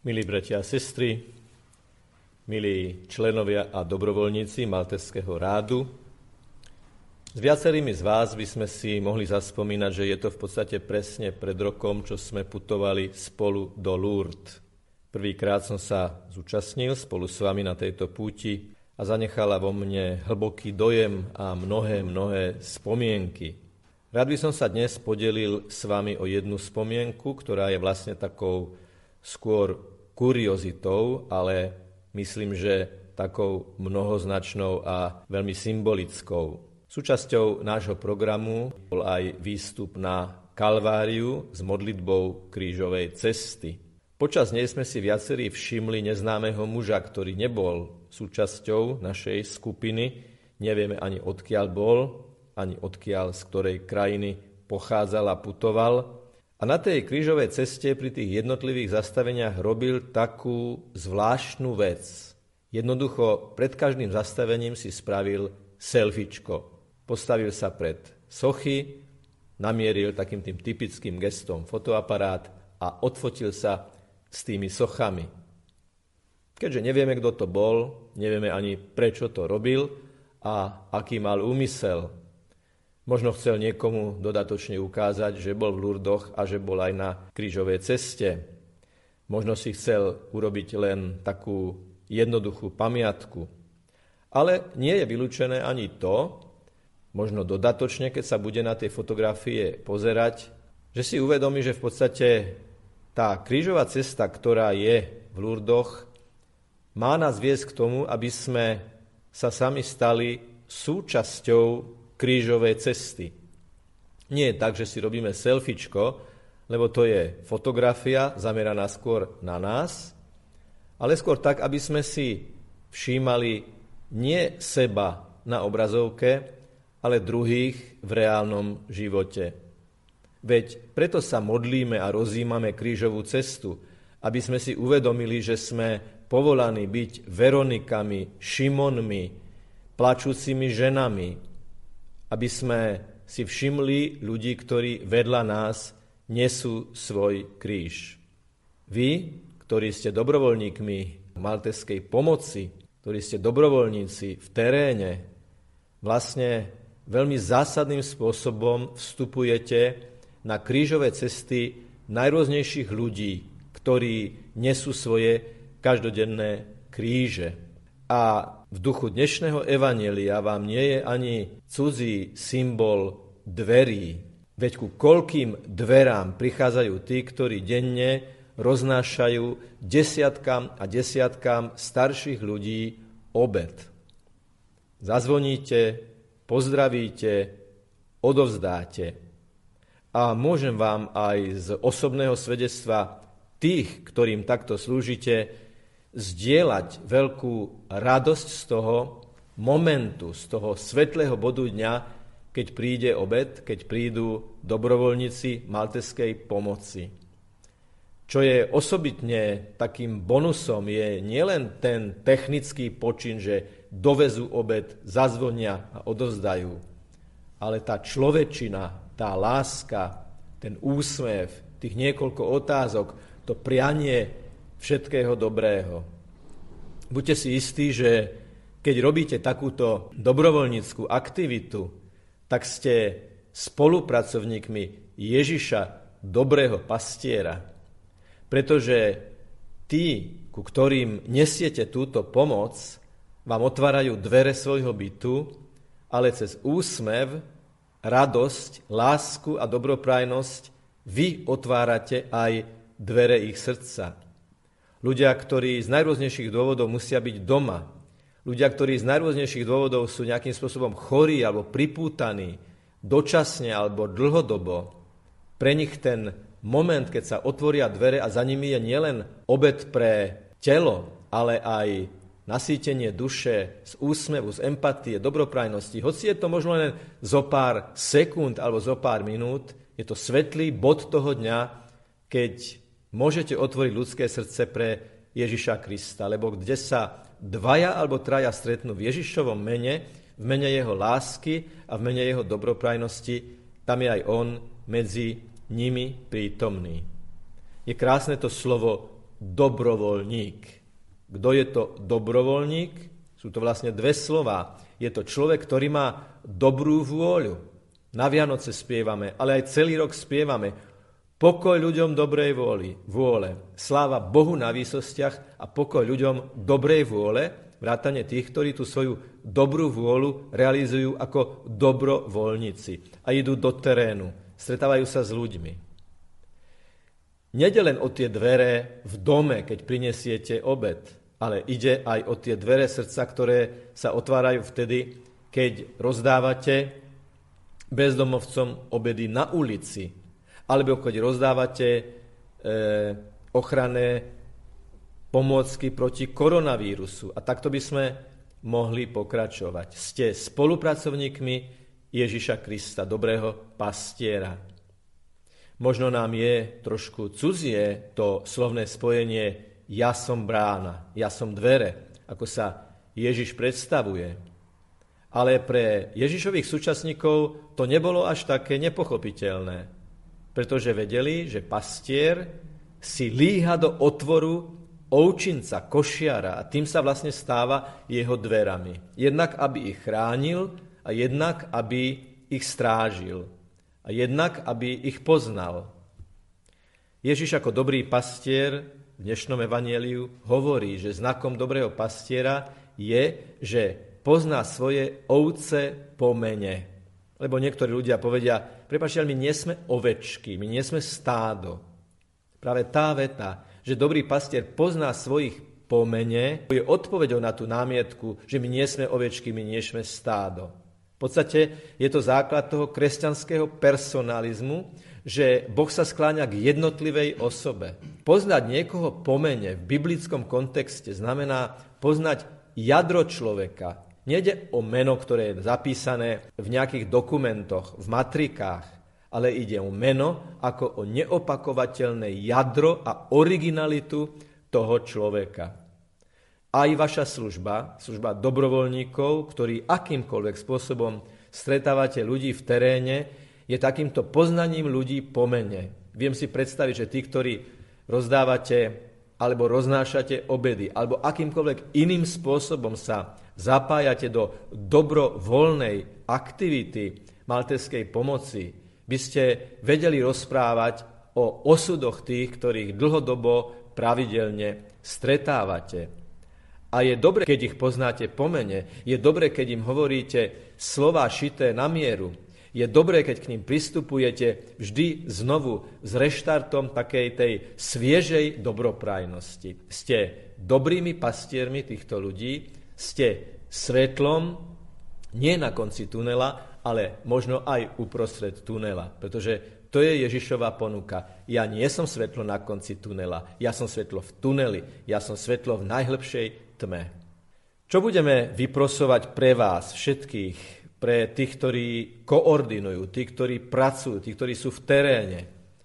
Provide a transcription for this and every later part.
Milí bratia a sestry, milí členovia a dobrovoľníci Malteského rádu, s viacerými z vás by sme si mohli zaspomínať, že je to v podstate presne pred rokom, čo sme putovali spolu do Lourdes. Prvýkrát som sa zúčastnil spolu s vami na tejto púti a zanechala vo mne hlboký dojem a mnohé, mnohé spomienky. Rád by som sa dnes podelil s vami o jednu spomienku, ktorá je vlastne takou skôr kuriozitou, ale myslím, že takou mnohoznačnou a veľmi symbolickou. Súčasťou nášho programu bol aj výstup na Kalváriu s modlitbou krížovej cesty. Počas nej sme si viacerí všimli neznámeho muža, ktorý nebol súčasťou našej skupiny, nevieme ani odkiaľ bol, ani odkiaľ z ktorej krajiny pochádzal a putoval, a na tej krížovej ceste pri tých jednotlivých zastaveniach robil takú zvláštnu vec. Jednoducho pred každým zastavením si spravil selfiečko. Postavil sa pred sochy, namieril takým tým typickým gestom fotoaparát a odfotil sa s tými sochami. Keďže nevieme, kto to bol, nevieme ani prečo to robil a aký mal úmysel, Možno chcel niekomu dodatočne ukázať, že bol v Lurdoch a že bol aj na krížovej ceste. Možno si chcel urobiť len takú jednoduchú pamiatku. Ale nie je vylúčené ani to, možno dodatočne, keď sa bude na tie fotografie pozerať, že si uvedomí, že v podstate tá krížová cesta, ktorá je v Lurdoch, má nás viesť k tomu, aby sme sa sami stali súčasťou krížovej cesty. Nie je tak, že si robíme selfiečko, lebo to je fotografia zameraná skôr na nás, ale skôr tak, aby sme si všímali nie seba na obrazovke, ale druhých v reálnom živote. Veď preto sa modlíme a rozímame krížovú cestu, aby sme si uvedomili, že sme povolaní byť Veronikami, Šimonmi, plačúcimi ženami, aby sme si všimli ľudí, ktorí vedľa nás nesú svoj kríž. Vy, ktorí ste dobrovoľníkmi malteskej pomoci, ktorí ste dobrovoľníci v teréne, vlastne veľmi zásadným spôsobom vstupujete na krížové cesty najrôznejších ľudí, ktorí nesú svoje každodenné kríže. A v duchu dnešného evanelia vám nie je ani cudzí symbol dverí, veď ku koľkým dverám prichádzajú tí, ktorí denne roznášajú desiatkám a desiatkám starších ľudí obed. Zazvoníte, pozdravíte, odovzdáte. A môžem vám aj z osobného svedectva tých, ktorým takto slúžite, zdieľať veľkú radosť z toho momentu, z toho svetlého bodu dňa, keď príde obed, keď prídu dobrovoľníci malteskej pomoci. Čo je osobitne takým bonusom, je nielen ten technický počin, že dovezú obed, zazvonia a odovzdajú, ale tá človečina, tá láska, ten úsmev, tých niekoľko otázok, to prianie všetkého dobrého. Buďte si istí, že keď robíte takúto dobrovoľníckú aktivitu, tak ste spolupracovníkmi Ježiša, dobrého pastiera. Pretože tí, ku ktorým nesiete túto pomoc, vám otvárajú dvere svojho bytu, ale cez úsmev, radosť, lásku a dobroprajnosť vy otvárate aj dvere ich srdca. Ľudia, ktorí z najrôznejších dôvodov musia byť doma. Ľudia, ktorí z najrôznejších dôvodov sú nejakým spôsobom chorí alebo pripútaní, dočasne alebo dlhodobo. Pre nich ten moment, keď sa otvoria dvere a za nimi je nielen obed pre telo, ale aj nasýtenie duše z úsmevu, z empatie, dobroprajnosti. Hoci je to možno len zo pár sekúnd alebo zo pár minút, je to svetlý bod toho dňa, keď môžete otvoriť ľudské srdce pre Ježiša Krista, lebo kde sa dvaja alebo traja stretnú v Ježišovom mene, v mene jeho lásky a v mene jeho dobroprajnosti, tam je aj on medzi nimi prítomný. Je krásne to slovo dobrovoľník. Kto je to dobrovoľník? Sú to vlastne dve slova. Je to človek, ktorý má dobrú vôľu. Na Vianoce spievame, ale aj celý rok spievame. Pokoj ľuďom dobrej vôli, vôle. Sláva Bohu na výsostiach a pokoj ľuďom dobrej vôle, vrátane tých, ktorí tú svoju dobrú vôľu realizujú ako dobrovoľníci a idú do terénu, stretávajú sa s ľuďmi. Nede len o tie dvere v dome, keď prinesiete obed, ale ide aj o tie dvere srdca, ktoré sa otvárajú vtedy, keď rozdávate bezdomovcom obedy na ulici, alebo keď rozdávate e, ochranné pomôcky proti koronavírusu. A takto by sme mohli pokračovať. Ste spolupracovníkmi Ježiša Krista, dobrého pastiera. Možno nám je trošku cudzie to slovné spojenie ja som brána, ja som dvere, ako sa Ježiš predstavuje. Ale pre Ježišových súčasníkov to nebolo až také nepochopiteľné, pretože vedeli, že pastier si líha do otvoru ovčinca, košiara a tým sa vlastne stáva jeho dverami. Jednak, aby ich chránil a jednak, aby ich strážil a jednak, aby ich poznal. Ježiš ako dobrý pastier v dnešnom evanieliu hovorí, že znakom dobrého pastiera je, že pozná svoje ovce po mene. Lebo niektorí ľudia povedia, prepáčte, my nie sme ovečky, my nie sme stádo. Práve tá veta, že dobrý pastier pozná svojich po mene, je odpovedou na tú námietku, že my nie sme ovečky, my nie sme stádo. V podstate je to základ toho kresťanského personalizmu, že Boh sa skláňa k jednotlivej osobe. Poznať niekoho pomene v biblickom kontexte znamená poznať jadro človeka. Nede o meno, ktoré je zapísané v nejakých dokumentoch, v matrikách, ale ide o meno ako o neopakovateľné jadro a originalitu toho človeka. Aj vaša služba, služba dobrovoľníkov, ktorí akýmkoľvek spôsobom stretávate ľudí v teréne, je takýmto poznaním ľudí pomene. Viem si predstaviť, že tí, ktorí rozdávate alebo roznášate obedy, alebo akýmkoľvek iným spôsobom sa zapájate do dobrovoľnej aktivity malteskej pomoci, by ste vedeli rozprávať o osudoch tých, ktorých dlhodobo pravidelne stretávate. A je dobre, keď ich poznáte po mene, je dobre, keď im hovoríte slova šité na mieru, je dobré, keď k ním pristupujete vždy znovu s reštartom takej tej sviežej dobroprajnosti. Ste dobrými pastiermi týchto ľudí, ste svetlom nie na konci tunela, ale možno aj uprostred tunela, pretože to je Ježišová ponuka. Ja nie som svetlo na konci tunela, ja som svetlo v tuneli, ja som svetlo v najhlbšej tme. Čo budeme vyprosovať pre vás všetkých, pre tých, ktorí koordinujú, tí, ktorí pracujú, tí, ktorí sú v teréne,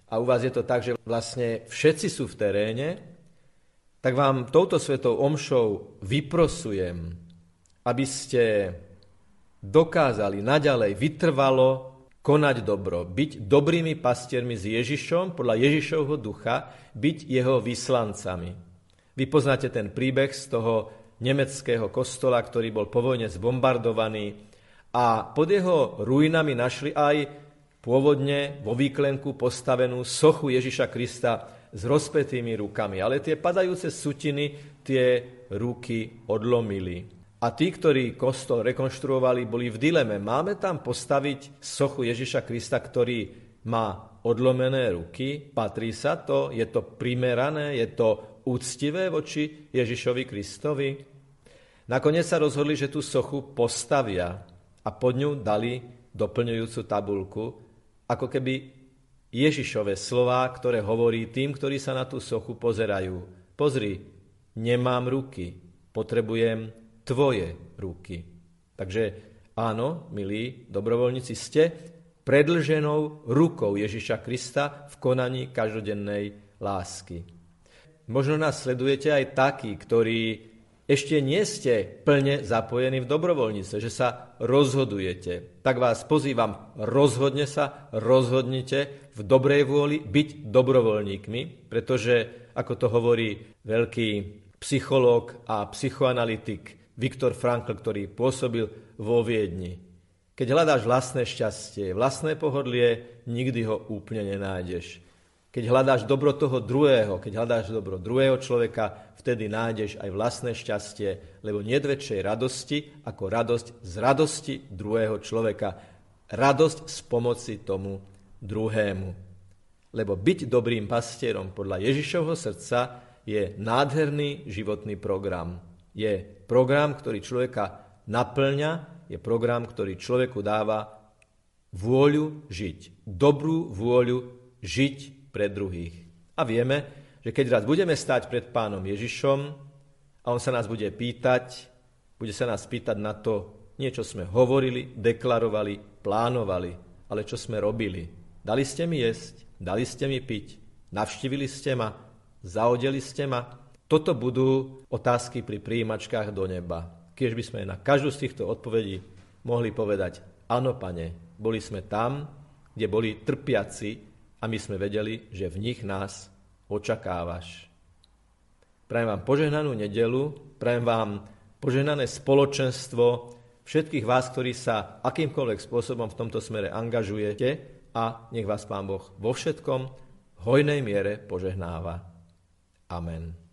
a u vás je to tak, že vlastne všetci sú v teréne, tak vám touto svetou omšou vyprosujem, aby ste dokázali naďalej vytrvalo konať dobro, byť dobrými pastiermi s Ježišom, podľa Ježišovho ducha, byť jeho vyslancami. Vy poznáte ten príbeh z toho nemeckého kostola, ktorý bol po vojne zbombardovaný a pod jeho ruinami našli aj pôvodne vo výklenku postavenú sochu Ježiša Krista s rozpetými rukami. Ale tie padajúce sutiny tie ruky odlomili. A tí, ktorí kostol rekonštruovali, boli v dileme. Máme tam postaviť sochu Ježiša Krista, ktorý má odlomené ruky? Patrí sa to? Je to primerané? Je to úctivé voči Ježišovi Kristovi. Nakoniec sa rozhodli, že tú sochu postavia a pod ňu dali doplňujúcu tabulku, ako keby Ježišové slova, ktoré hovorí tým, ktorí sa na tú sochu pozerajú. Pozri, nemám ruky, potrebujem tvoje ruky. Takže áno, milí dobrovoľníci, ste predlženou rukou Ježiša Krista v konaní každodennej lásky. Možno nás sledujete aj takí, ktorí ešte nie ste plne zapojení v dobrovoľnice, že sa rozhodujete. Tak vás pozývam, rozhodne sa, rozhodnite v dobrej vôli byť dobrovoľníkmi, pretože ako to hovorí veľký psychológ a psychoanalytik Viktor Frankl, ktorý pôsobil vo Viedni. Keď hľadáš vlastné šťastie, vlastné pohodlie, nikdy ho úplne nenájdeš. Keď hľadáš dobro toho druhého, keď hľadáš dobro druhého človeka, vtedy nájdeš aj vlastné šťastie, lebo nie väčšej radosti ako radosť z radosti druhého človeka. Radosť z pomoci tomu druhému. Lebo byť dobrým pastierom podľa Ježišovho srdca je nádherný životný program. Je program, ktorý človeka naplňa, je program, ktorý človeku dáva vôľu žiť. Dobrú vôľu žiť pre druhých. A vieme, že keď raz budeme stať pred pánom Ježišom a on sa nás bude pýtať, bude sa nás pýtať na to, niečo sme hovorili, deklarovali, plánovali, ale čo sme robili. Dali ste mi jesť, dali ste mi piť, navštívili ste ma, zaodeli ste ma. Toto budú otázky pri príjimačkách do neba. Keď by sme na každú z týchto odpovedí mohli povedať, áno, pane, boli sme tam, kde boli trpiaci, a my sme vedeli, že v nich nás očakávaš. Prajem vám požehnanú nedelu, prajem vám požehnané spoločenstvo všetkých vás, ktorí sa akýmkoľvek spôsobom v tomto smere angažujete a nech vás Pán Boh vo všetkom hojnej miere požehnáva. Amen.